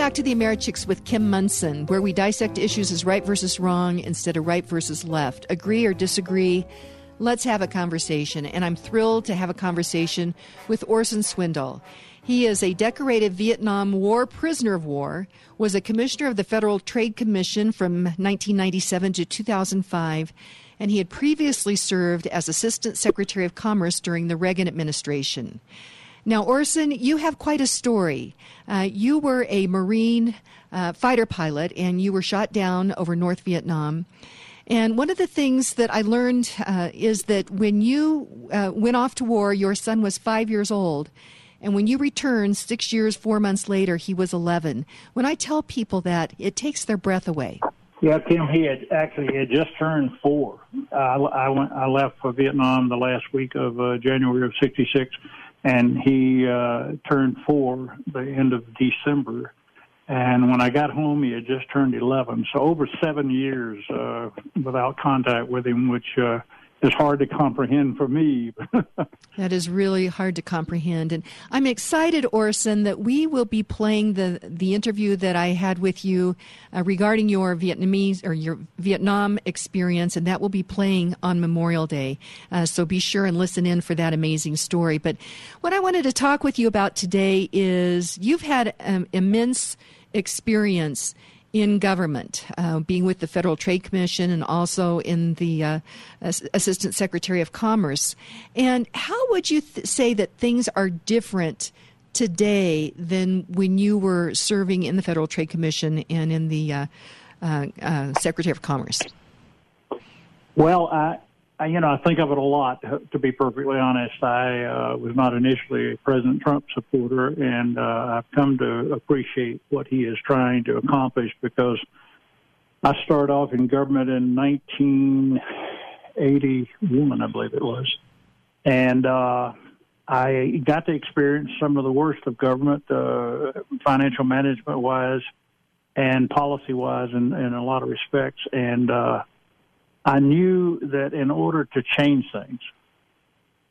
back to the Americhicks with Kim Monson, where we dissect issues as right versus wrong instead of right versus left. Agree or disagree? Let's have a conversation. And I'm thrilled to have a conversation with Orson Swindle. He is a decorated Vietnam War prisoner of war, was a commissioner of the Federal Trade Commission from 1997 to 2005, and he had previously served as Assistant Secretary of Commerce during the Reagan administration. Now, Orson, you have quite a story. Uh, you were a Marine uh, fighter pilot and you were shot down over North Vietnam. And one of the things that I learned uh, is that when you uh, went off to war, your son was five years old. And when you returned six years, four months later, he was 11. When I tell people that, it takes their breath away. Yeah, Kim, he had actually he had just turned four. Uh, I went, I left for Vietnam the last week of uh, January of '66, and he uh, turned four the end of December. And when I got home, he had just turned 11. So over seven years uh, without contact with him, which uh, is hard to comprehend for me. that is really hard to comprehend. And I'm excited, Orson, that we will be playing the, the interview that I had with you uh, regarding your Vietnamese or your Vietnam experience, and that will be playing on Memorial Day. Uh, so be sure and listen in for that amazing story. But what I wanted to talk with you about today is you've had um, immense experience in government, uh, being with the Federal Trade Commission and also in the uh, Assistant Secretary of Commerce. And how would you th- say that things are different today than when you were serving in the Federal Trade Commission and in the uh, uh, uh Secretary of Commerce? Well, I, you know, I think of it a lot. To be perfectly honest, I uh, was not initially a President Trump supporter, and uh, I've come to appreciate what he is trying to accomplish because I started off in government in 1981, I believe it was, and uh, I got to experience some of the worst of government, uh, financial management wise, and policy wise, in, in a lot of respects, and. Uh, I knew that in order to change things,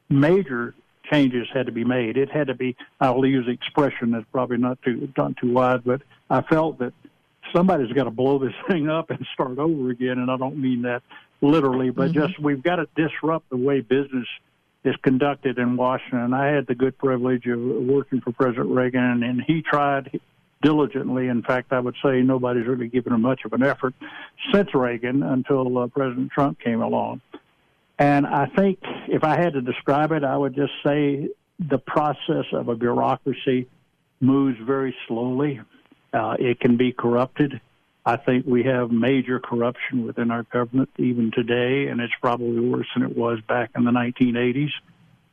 major changes had to be made. It had to be, I'll use the expression that's probably not too, not too wide, but I felt that somebody's got to blow this thing up and start over again. And I don't mean that literally, but mm-hmm. just we've got to disrupt the way business is conducted in Washington. I had the good privilege of working for President Reagan, and he tried diligently. In fact, I would say nobody's really given him much of an effort since Reagan until uh, President Trump came along. And I think if I had to describe it, I would just say the process of a bureaucracy moves very slowly. Uh, it can be corrupted. I think we have major corruption within our government even today, and it's probably worse than it was back in the 1980s.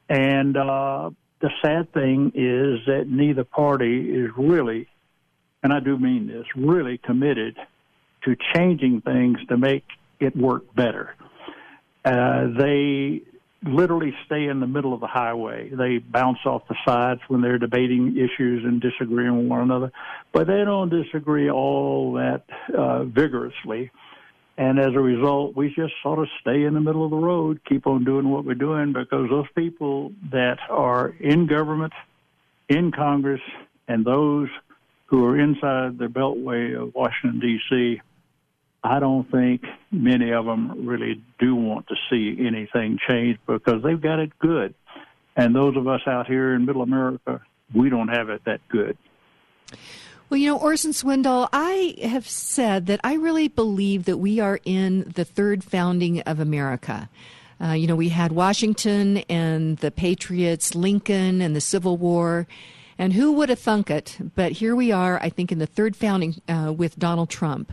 And uh, the sad thing is that neither party is really and I do mean this, really committed to changing things to make it work better. Uh, they literally stay in the middle of the highway. They bounce off the sides when they're debating issues and disagreeing with one another, but they don't disagree all that uh, vigorously. And as a result, we just sort of stay in the middle of the road, keep on doing what we're doing because those people that are in government, in Congress, and those who are inside the beltway of Washington, D.C., I don't think many of them really do want to see anything change because they've got it good. And those of us out here in middle America, we don't have it that good. Well, you know, Orson Swindle, I have said that I really believe that we are in the third founding of America. Uh, you know, we had Washington and the Patriots, Lincoln and the Civil War, and who would have thunk it? But here we are, I think, in the third founding uh, with Donald Trump.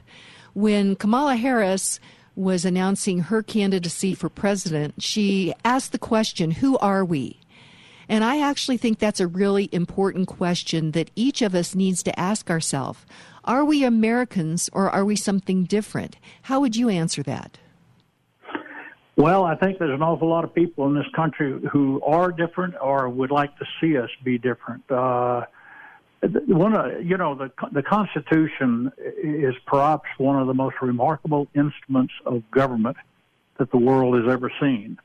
When Kamala Harris was announcing her candidacy for president, she asked the question, Who are we? And I actually think that's a really important question that each of us needs to ask ourselves. Are we Americans or are we something different? How would you answer that? Well, I think there's an awful lot of people in this country who are different or would like to see us be different. Uh, one of you know the the Constitution is perhaps one of the most remarkable instruments of government that the world has ever seen.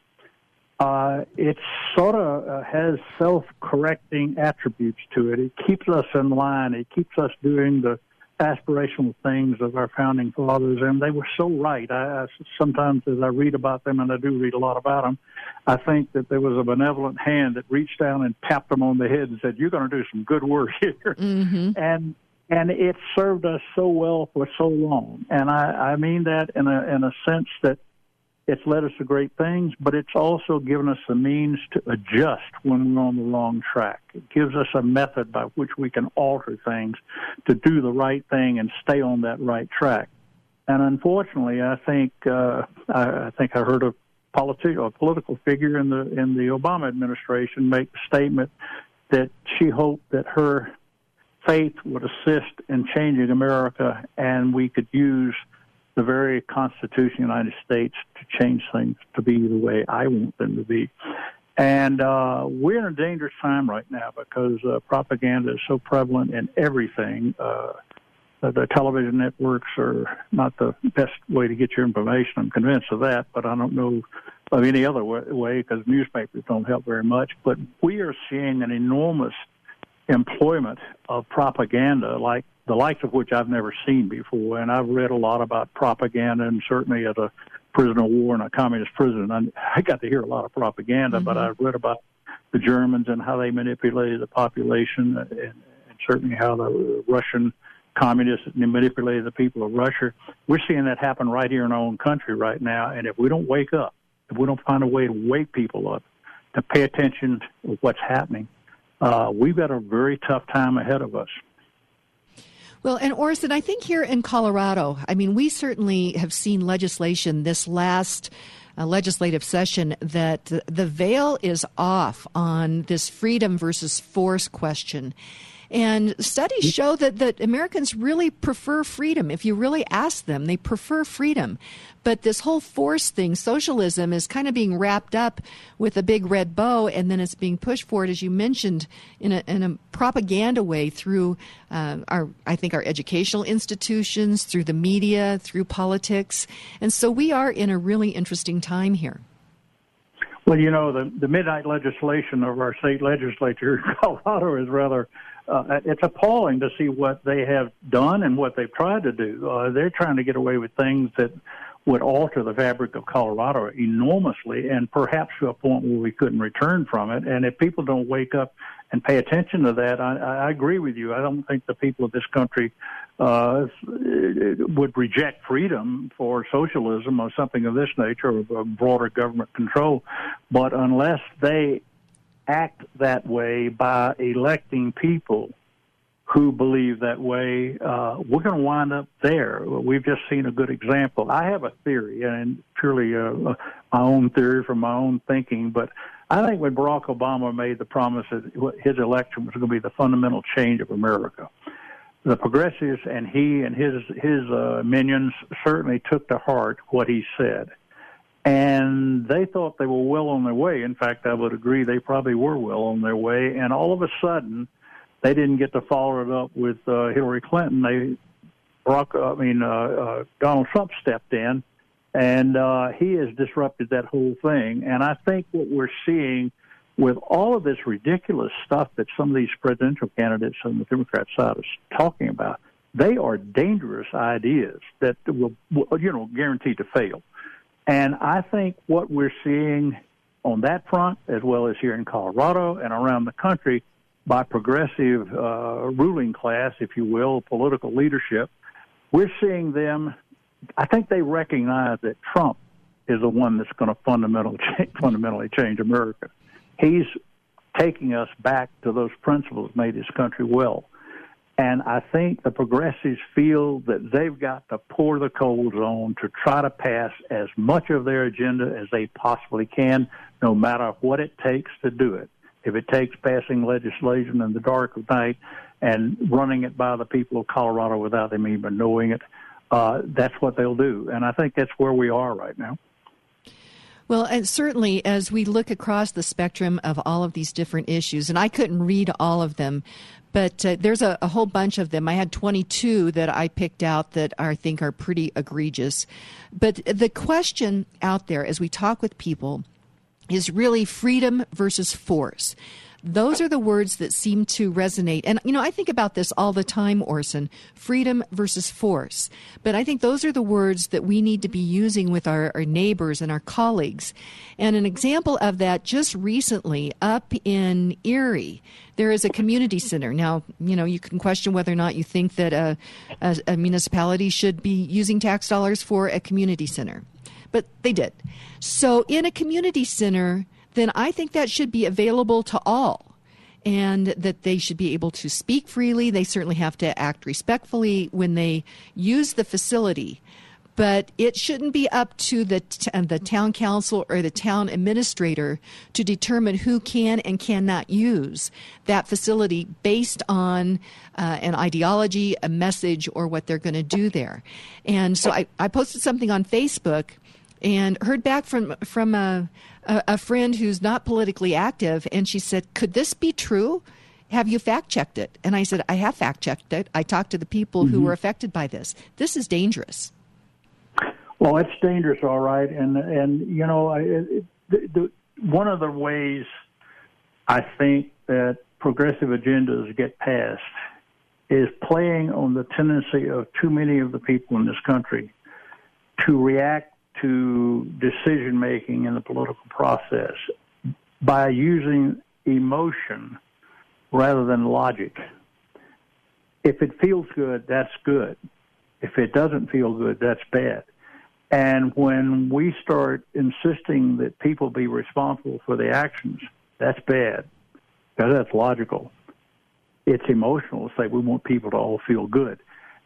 Uh, it sort of uh, has self-correcting attributes to it. It keeps us in line. It keeps us doing the aspirational things of our founding fathers, and they were so right. I, I sometimes, as I read about them, and I do read a lot about them, I think that there was a benevolent hand that reached down and tapped them on the head and said, "You're going to do some good work here," mm-hmm. and and it served us so well for so long. And I, I mean that in a in a sense that it's led us to great things, but it's also given us the means to adjust when we're on the wrong track. It gives us a method by which we can alter things to do the right thing and stay on that right track. And unfortunately, I think uh, I, I think I heard a politician, a political figure in the in the Obama administration make the statement that she hoped that her faith would assist in changing America, and we could use the very Constitution of the United States to change things to be the way I want them to be. And uh, we're in a dangerous time right now because uh, propaganda is so prevalent in everything. Uh, the television networks are not the best way to get your information. I'm convinced of that, but I don't know of any other way because newspapers don't help very much. But we are seeing an enormous employment of propaganda like the likes of which I've never seen before. And I've read a lot about propaganda, and certainly as a prisoner of war and a communist prison, I, I got to hear a lot of propaganda. Mm-hmm. But I've read about the Germans and how they manipulated the population, and, and certainly how the Russian communists manipulated the people of Russia. We're seeing that happen right here in our own country right now. And if we don't wake up, if we don't find a way to wake people up to pay attention to what's happening, uh, we've got a very tough time ahead of us. Well, and Orson, I think here in Colorado, I mean, we certainly have seen legislation this last uh, legislative session that the veil is off on this freedom versus force question. And studies show that, that Americans really prefer freedom. If you really ask them, they prefer freedom. But this whole force thing, socialism, is kind of being wrapped up with a big red bow, and then it's being pushed forward, as you mentioned, in a, in a propaganda way through uh, our, I think, our educational institutions, through the media, through politics. And so we are in a really interesting time here. Well, you know, the, the midnight legislation of our state legislature in Colorado is rather uh, it's appalling to see what they have done and what they've tried to do. Uh, they're trying to get away with things that would alter the fabric of Colorado enormously and perhaps to a point where we couldn't return from it. And if people don't wake up and pay attention to that, I, I agree with you. I don't think the people of this country uh, would reject freedom for socialism or something of this nature or broader government control. But unless they act that way by electing people who believe that way, uh, we're going to wind up there. We've just seen a good example. I have a theory, and purely uh, uh, my own theory from my own thinking, but I think when Barack Obama made the promise that his election was going to be the fundamental change of America, the progressives and he and his his uh, minions certainly took to heart what he said and they thought they were well on their way. In fact, I would agree they probably were well on their way. And all of a sudden, they didn't get to follow it up with uh, Hillary Clinton. They, Barack, I mean, uh, uh, Donald Trump stepped in, and uh, he has disrupted that whole thing. And I think what we're seeing with all of this ridiculous stuff that some of these presidential candidates on the Democrat side are talking about, they are dangerous ideas that will, you know, guaranteed to fail. And I think what we're seeing on that front, as well as here in Colorado and around the country, by progressive uh, ruling class, if you will, political leadership, we're seeing them. I think they recognize that Trump is the one that's going to fundamentally change, fundamentally change America. He's taking us back to those principles that made this country well. And I think the progressives feel that they've got to pour the coals on to try to pass as much of their agenda as they possibly can, no matter what it takes to do it. If it takes passing legislation in the dark of night and running it by the people of Colorado without them even knowing it, uh, that's what they'll do. And I think that's where we are right now. Well, and certainly as we look across the spectrum of all of these different issues, and I couldn't read all of them, but uh, there's a, a, whole bunch of them. I had 22 that I picked out that I think are pretty egregious. But the question out there as we talk with people is really freedom versus force. Those are the words that seem to resonate. And, you know, I think about this all the time, Orson freedom versus force. But I think those are the words that we need to be using with our, our neighbors and our colleagues. And an example of that just recently up in Erie, there is a community center. Now, you know, you can question whether or not you think that a, a, a municipality should be using tax dollars for a community center but they did. So, in a community center, then I think that should be available to all and that they should be able to speak freely. They certainly have to act respectfully when they use the facility. But it shouldn't be up to the, t- uh, the town council or the town administrator to determine who can and cannot use that facility based on uh, an ideology, a message, or what they're going to do there. And so I, I posted something on Facebook and heard back from from a, a, a friend who's not politically active, and she said, "Could this be true?" have you fact checked it? And I said, I have fact checked it. I talked to the people mm-hmm. who were affected by this. This is dangerous. Well, it's dangerous, all right. And and you know, I, it, the, the, one of the ways I think that progressive agendas get passed is playing on the tendency of too many of the people in this country to react to decision making in the political process by using emotion rather than logic. If it feels good, that's good. If it doesn't feel good, that's bad. And when we start insisting that people be responsible for the actions, that's bad because that's logical. It's emotional to say we want people to all feel good.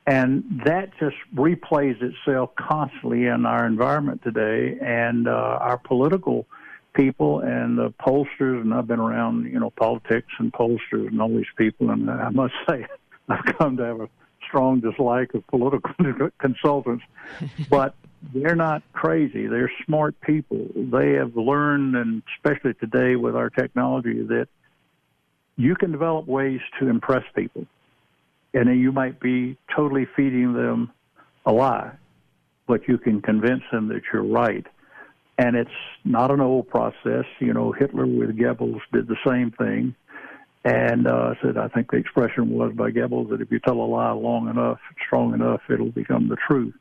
And that just replays itself constantly in our environment today. And uh, our political people and the pollsters, and I've been around, you know, politics and pollsters and all these people, and I must say, I've come to have a strong dislike of political consultants, but they're not crazy. They're smart people. They have learned, and especially today with our technology, that you can develop ways to impress people and you might be totally feeding them a lie, but you can convince them that you're right. And it's not an old process. You know, Hitler with Goebbels did the same thing. And uh, said, I think the expression was by Goebbels that if you tell a lie long enough, strong enough, it'll become the truth.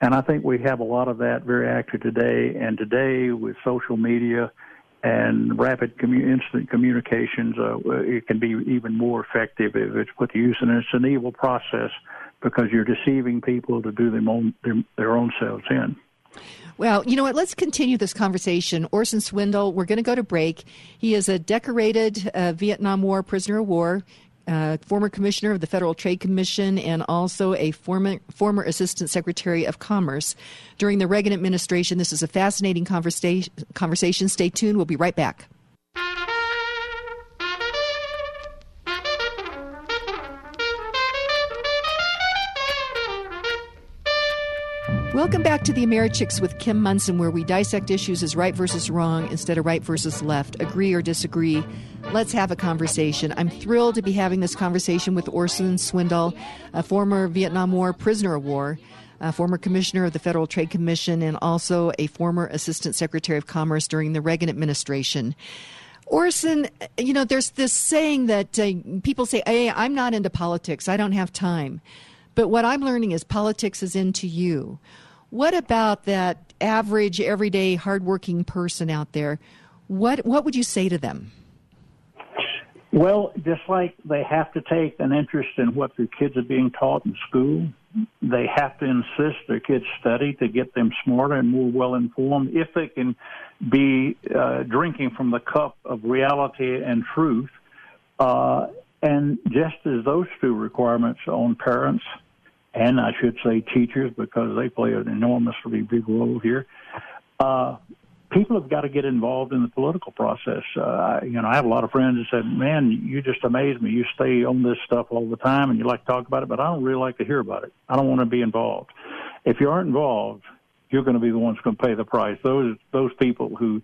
And I think we have a lot of that very active today. And today, with social media, and rapid commu- instant communications, uh, it can be even more effective if it's put to use. And it's an evil process because you're deceiving people to do them own, their, their own selves in. Well, you know what? Let's continue this conversation. Orson Swindle, we're going to go to break. He is a decorated uh, Vietnam War prisoner of war uh, former commissioner of the Federal Trade Commission and also a former former assistant secretary of commerce during the Reagan administration. This is a fascinating conversation. Conversation. Stay tuned. We'll be right back. Welcome back to the Americhicks with Kim Monson, where we dissect issues as right versus wrong instead of right versus left, agree or disagree. Let's have a conversation. I'm thrilled to be having this conversation with Orson Swindle, a former Vietnam War prisoner of war, a former commissioner of the Federal Trade Commission, and also a former assistant secretary of commerce during the Reagan administration. Orson, you know, there's this saying that uh, people say, hey, I'm not into politics, I don't have time. But what I'm learning is politics is into you. What about that average, everyday, hardworking person out there? What what would you say to them? Well, just like they have to take an interest in what their kids are being taught in school, they have to insist their kids study to get them smarter and more well informed. If they can be uh, drinking from the cup of reality and truth, uh, and just as those two requirements on parents and I should say teachers because they play an enormously big role here. Uh, people have got to get involved in the political process. Uh, I, you know, I have a lot of friends that said, "Man, you just amaze me. You stay on this stuff all the time, and you like to talk about it, but I don't really like to hear about it. I don't want to be involved. If you aren't involved." You're going to be the ones going to pay the price. Those those people who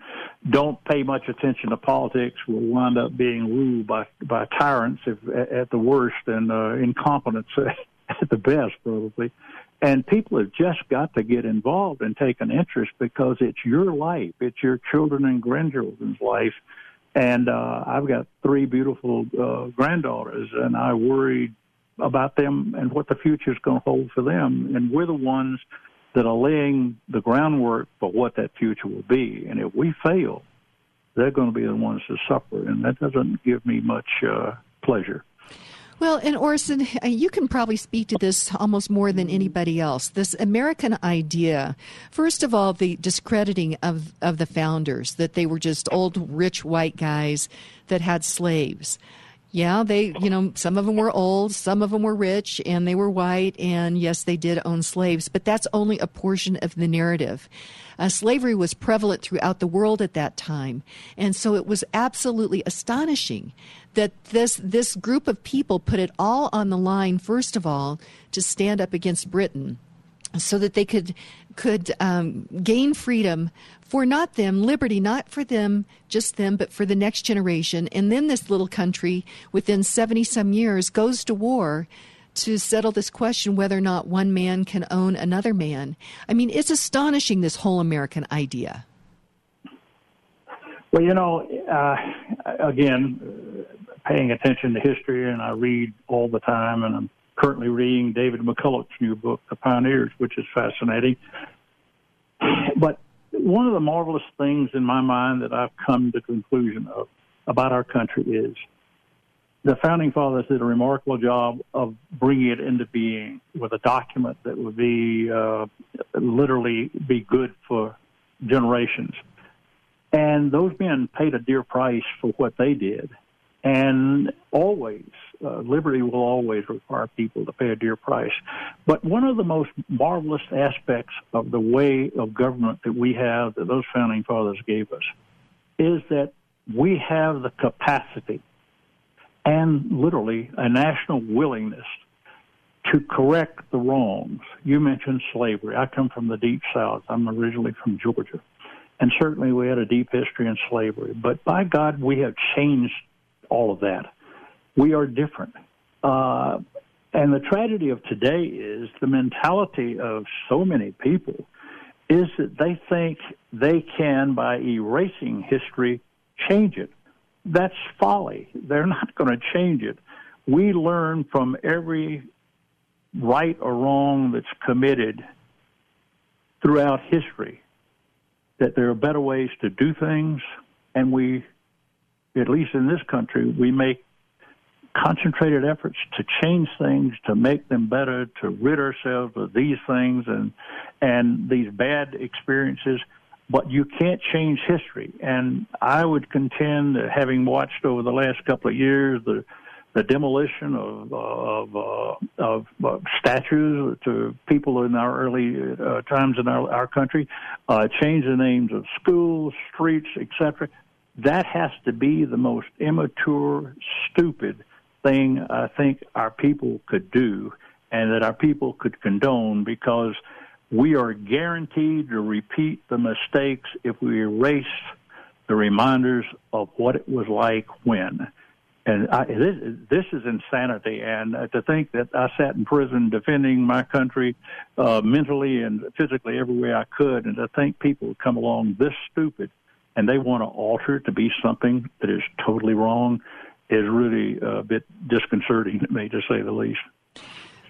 don't pay much attention to politics will wind up being ruled by by tyrants, if, at the worst, and uh, incompetence at the best, probably. And people have just got to get involved and take an interest because it's your life, it's your children and grandchildren's life And uh, I've got three beautiful uh, granddaughters, and I worry about them and what the future is going to hold for them. And we're the ones that are laying the groundwork for what that future will be. And if we fail, they're going to be the ones to suffer, and that doesn't give me much uh, pleasure. Well, and Orson, you can probably speak to this almost more than anybody else. This American idea, first of all, the discrediting of, of the founders, that they were just old, rich white guys that had slaves. Yeah, they, you know, some of them were old, some of them were rich, and they were white, and yes, they did own slaves, but that's only a portion of the narrative. Uh, slavery was prevalent throughout the world at that time, and so it was absolutely astonishing that this this group of people put it all on the line. First of all, to stand up against Britain, so that they could could um, gain freedom for not them, liberty, not for them, just them, but for the next generation. And then this little country, within 70 some years, goes to war to settle this question whether or not one man can own another man. I mean, it's astonishing, this whole American idea. Well, you know, uh, again, paying attention to history, and I read all the time, and I'm currently reading David McCullough's new book, The Pioneers, which is fascinating. But one of the marvelous things in my mind that I've come to conclusion of about our country is the founding fathers did a remarkable job of bringing it into being with a document that would be uh, literally be good for generations. And those men paid a dear price for what they did. And always, uh, liberty will always require people to pay a dear price. But one of the most marvelous aspects of the way of government that we have, that those founding fathers gave us, is that we have the capacity and literally a national willingness to correct the wrongs. You mentioned slavery. I come from the deep south. I'm originally from Georgia. And certainly we had a deep history in slavery. But by God, we have changed all of that. We are different. Uh, and the tragedy of today is the mentality of so many people is that they think they can, by erasing history, change it. That's folly. They're not going to change it. We learn from every right or wrong that's committed throughout history that there are better ways to do things, and we at least in this country, we make concentrated efforts to change things, to make them better, to rid ourselves of these things and and these bad experiences. But you can't change history, and I would contend that having watched over the last couple of years the the demolition of of, uh, of uh, statues to people in our early uh, times in our, our country, uh, change the names of schools, streets, etc that has to be the most immature, stupid thing I think our people could do and that our people could condone because we are guaranteed to repeat the mistakes if we erase the reminders of what it was like when. And I, this, this is insanity. And to think that I sat in prison defending my country uh, mentally and physically every way I could, and to think people would come along this stupid and they want to alter it to be something that is totally wrong is really a bit disconcerting to me, to say the least.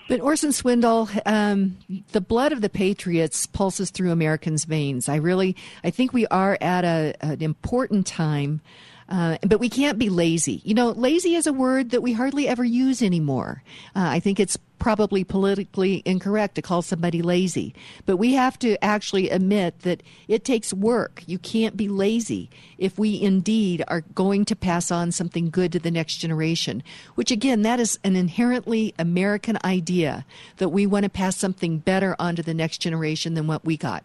But Orson Swindle, um, the blood of the patriots pulses through Americans' veins. I really, I think we are at a, an important time uh, but we can't be lazy. You know, lazy is a word that we hardly ever use anymore. Uh, I think it's probably politically incorrect to call somebody lazy. But we have to actually admit that it takes work. You can't be lazy if we indeed are going to pass on something good to the next generation, which again, that is an inherently American idea that we want to pass something better on to the next generation than what we got.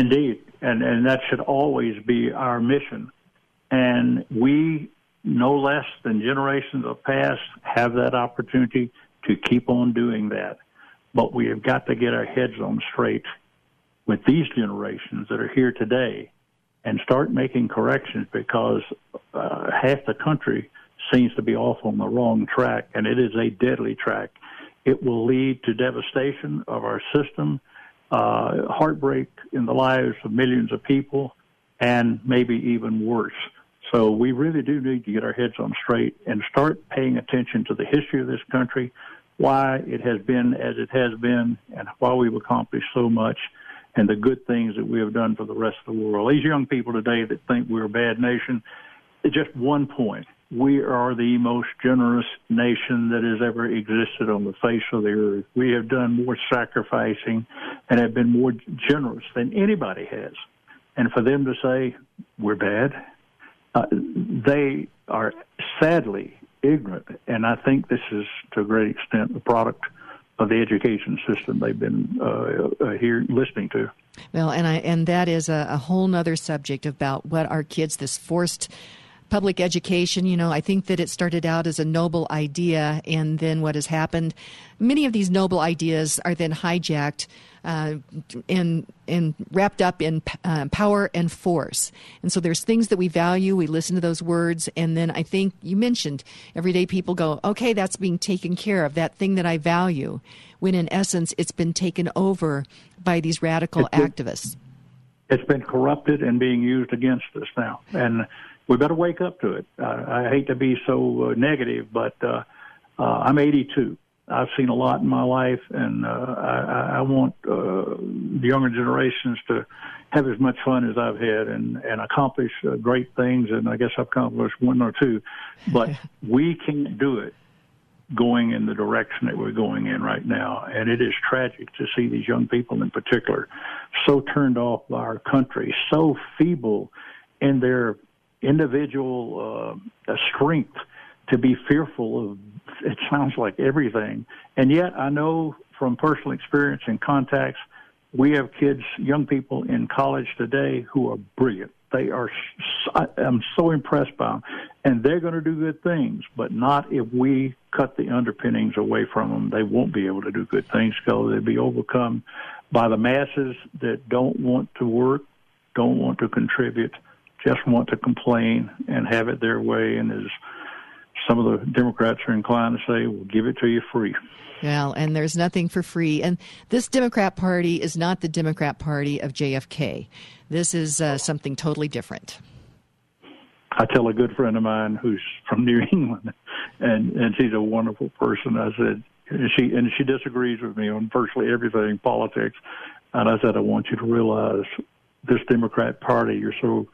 Indeed and and that should always be our mission. And we, no less than generations of the past, have that opportunity to keep on doing that. But we have got to get our heads on straight with these generations that are here today and start making corrections because uh, half the country seems to be off on the wrong track, and it is a deadly track. It will lead to devastation of our system uh, heartbreak in the lives of millions of people, and maybe even worse. So we really do need to get our heads on straight and start paying attention to the history of this country, why it has been as it has been, and why we've accomplished so much, and the good things that we have done for the rest of the world. These young people today that think we're a bad nation, just one point. We are the most generous nation that has ever existed on the face of the earth. We have done more sacrificing and have been more generous than anybody has. And for them to say we're bad, uh, they are sadly ignorant. And I think this is to a great extent the product of the education system they've been uh, uh, here listening to. Well, and I and that is a, a whole other subject about what our kids this forced public education, you know, I think that it started out as a noble idea, and then what has happened, many of these noble ideas are then hijacked uh, and and wrapped up in uh, power and force. And so there's things that we value. We listen to those words, and then I think you mentioned everyday people go, okay, that's being taken care of. That thing that I value, when in essence it's been taken over by these radical it's been, activists. It's been corrupted and being used against us now, and we better wake up to it. Uh, I hate to be so uh, negative, but uh, uh, I'm 82. I've seen a lot in my life, and uh, I, I want uh, the younger generations to have as much fun as I've had and and accomplish uh, great things. And I guess I've accomplished one or two, but we can't do it going in the direction that we're going in right now. And it is tragic to see these young people in particular so turned off by our country, so feeble in their individual uh, strength to be fearful of it sounds like everything. And yet i know from personal experience and contacts we have kids young people in college today who are brilliant. They are i'm so impressed by them and they're going to do good things but not if we cut the underpinnings away from them they won't be able to do good things because they'll be overcome by the masses that don't want to work don't want to contribute just want to complain and have it their way. And as some of the Democrats are inclined to say, we'll give it to you free. Well, and there's nothing for free. And this Democrat Party is not the Democrat Party of JFK. This is uh, something totally different. I tell a good friend of mine who's from New England, and and she's a wonderful person. I said, and she and she disagrees with me on virtually everything politics, and I said, I want you to realize this Democrat Party you're so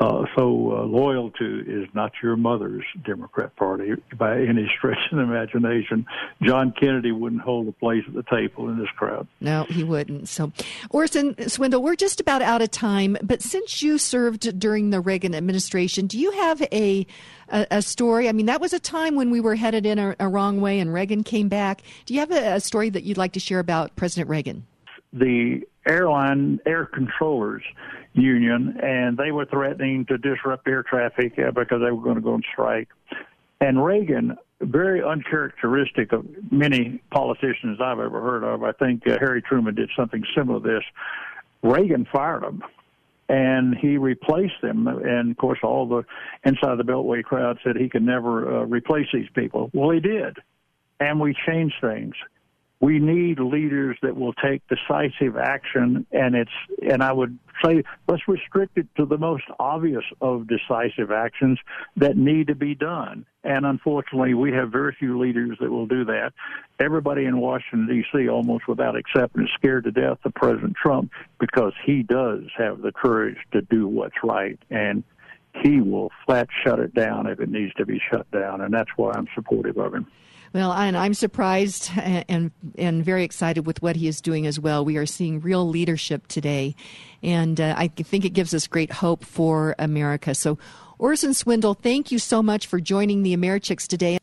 uh, so uh, loyal to is not your mother's Democrat Party by any stretch of the imagination. John Kennedy wouldn't hold a place at the table in this crowd. No, he wouldn't. So, Orson Swindle, we're just about out of time. But since you served during the Reagan administration, do you have a a, a story? I mean, that was a time when we were headed in a, a wrong way, and Reagan came back. Do you have a, a story that you'd like to share about President Reagan? The airline air controllers union, and they were threatening to disrupt air traffic uh, because they were going to go on strike. And Reagan, very uncharacteristic of many politicians I've ever heard of, I think uh, Harry Truman did something similar to this. Reagan fired them and he replaced them. And of course, all the inside the Beltway crowd said he could never uh, replace these people. Well, he did, and we changed things we need leaders that will take decisive action and it's and I would say let's restrict it to the most obvious of decisive actions that need to be done. And unfortunately, we have very few leaders that will do that. Everybody in Washington D.C. almost without exception is scared to death of President Trump because he does have the courage to do what's right and he will flat shut it down if it needs to be shut down and that's why I'm supportive of him. Well, and I'm surprised and and very excited with what he is doing as well. We are seeing real leadership today, and uh, I think it gives us great hope for America. So, Orson Swindle, thank you so much for joining the Americhicks today.